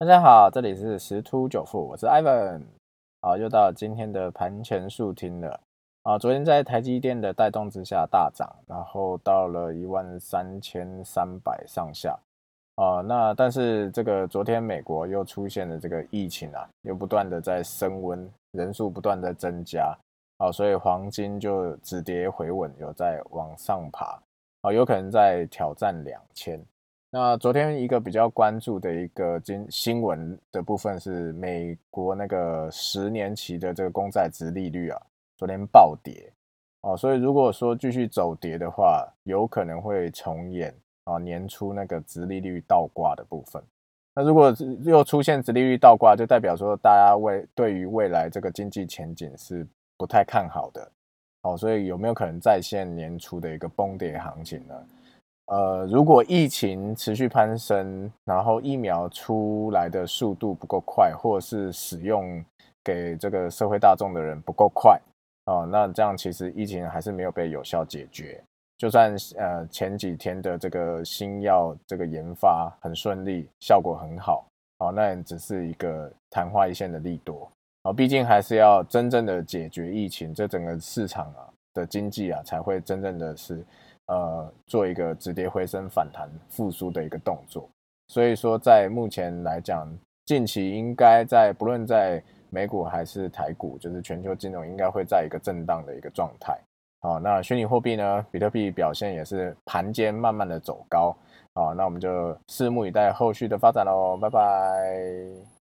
大家好，这里是十突九富，我是 Ivan。好，又到今天的盘前速听了。啊，昨天在台积电的带动之下大涨，然后到了一万三千三百上下。啊，那但是这个昨天美国又出现了这个疫情啊，又不断的在升温，人数不断的增加。啊，所以黄金就止跌回稳，有在往上爬。啊，有可能在挑战两千。那昨天一个比较关注的一个新新闻的部分是美国那个十年期的这个公债值利率啊，昨天暴跌哦，所以如果说继续走跌的话，有可能会重演啊年初那个值利率倒挂的部分。那如果又出现值利率倒挂，就代表说大家未对于未来这个经济前景是不太看好的哦，所以有没有可能再现年初的一个崩跌行情呢？呃，如果疫情持续攀升，然后疫苗出来的速度不够快，或者是使用给这个社会大众的人不够快，哦，那这样其实疫情还是没有被有效解决。就算呃前几天的这个新药这个研发很顺利，效果很好，哦，那只是一个昙花一现的利多，哦，毕竟还是要真正的解决疫情，这整个市场啊的经济啊才会真正的是。呃，做一个止跌回升、反弹复苏的一个动作，所以说在目前来讲，近期应该在不论在美股还是台股，就是全球金融应该会在一个震荡的一个状态。好，那虚拟货币呢，比特币表现也是盘间慢慢的走高。好，那我们就拭目以待后续的发展喽，拜拜。